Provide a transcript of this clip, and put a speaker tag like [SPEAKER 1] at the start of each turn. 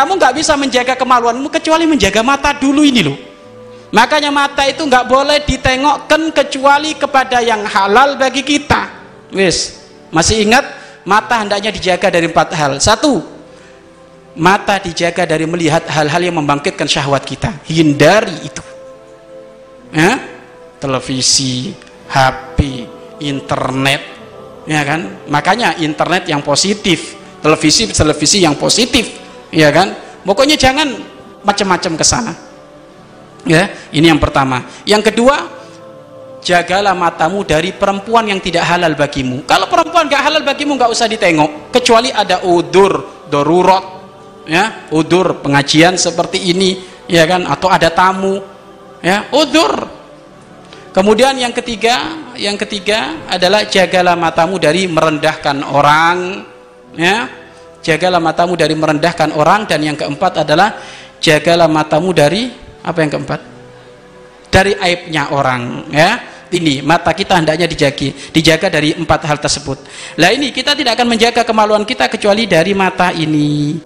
[SPEAKER 1] kamu nggak bisa menjaga kemaluanmu kecuali menjaga mata dulu ini loh. Makanya mata itu nggak boleh ditengokkan kecuali kepada yang halal bagi kita. Wis masih ingat mata hendaknya dijaga dari empat hal. Satu mata dijaga dari melihat hal-hal yang membangkitkan syahwat kita. Hindari itu. Ya? televisi HP internet ya kan? Makanya internet yang positif televisi televisi yang positif ya kan? Pokoknya jangan macam-macam ke sana. Ya ini yang pertama. Yang kedua jagalah matamu dari perempuan yang tidak halal bagimu. Kalau perempuan gak halal bagimu gak usah ditengok. Kecuali ada udur darurat ya udur pengajian seperti ini ya kan? Atau ada tamu ya udur. Kemudian yang ketiga yang ketiga adalah jagalah matamu dari merendahkan orang ya jagalah matamu dari merendahkan orang dan yang keempat adalah jagalah matamu dari apa yang keempat? Dari aibnya orang ya. Ini mata kita hendaknya dijaga dijaga dari empat hal tersebut. Lah ini kita tidak akan menjaga kemaluan kita kecuali dari mata ini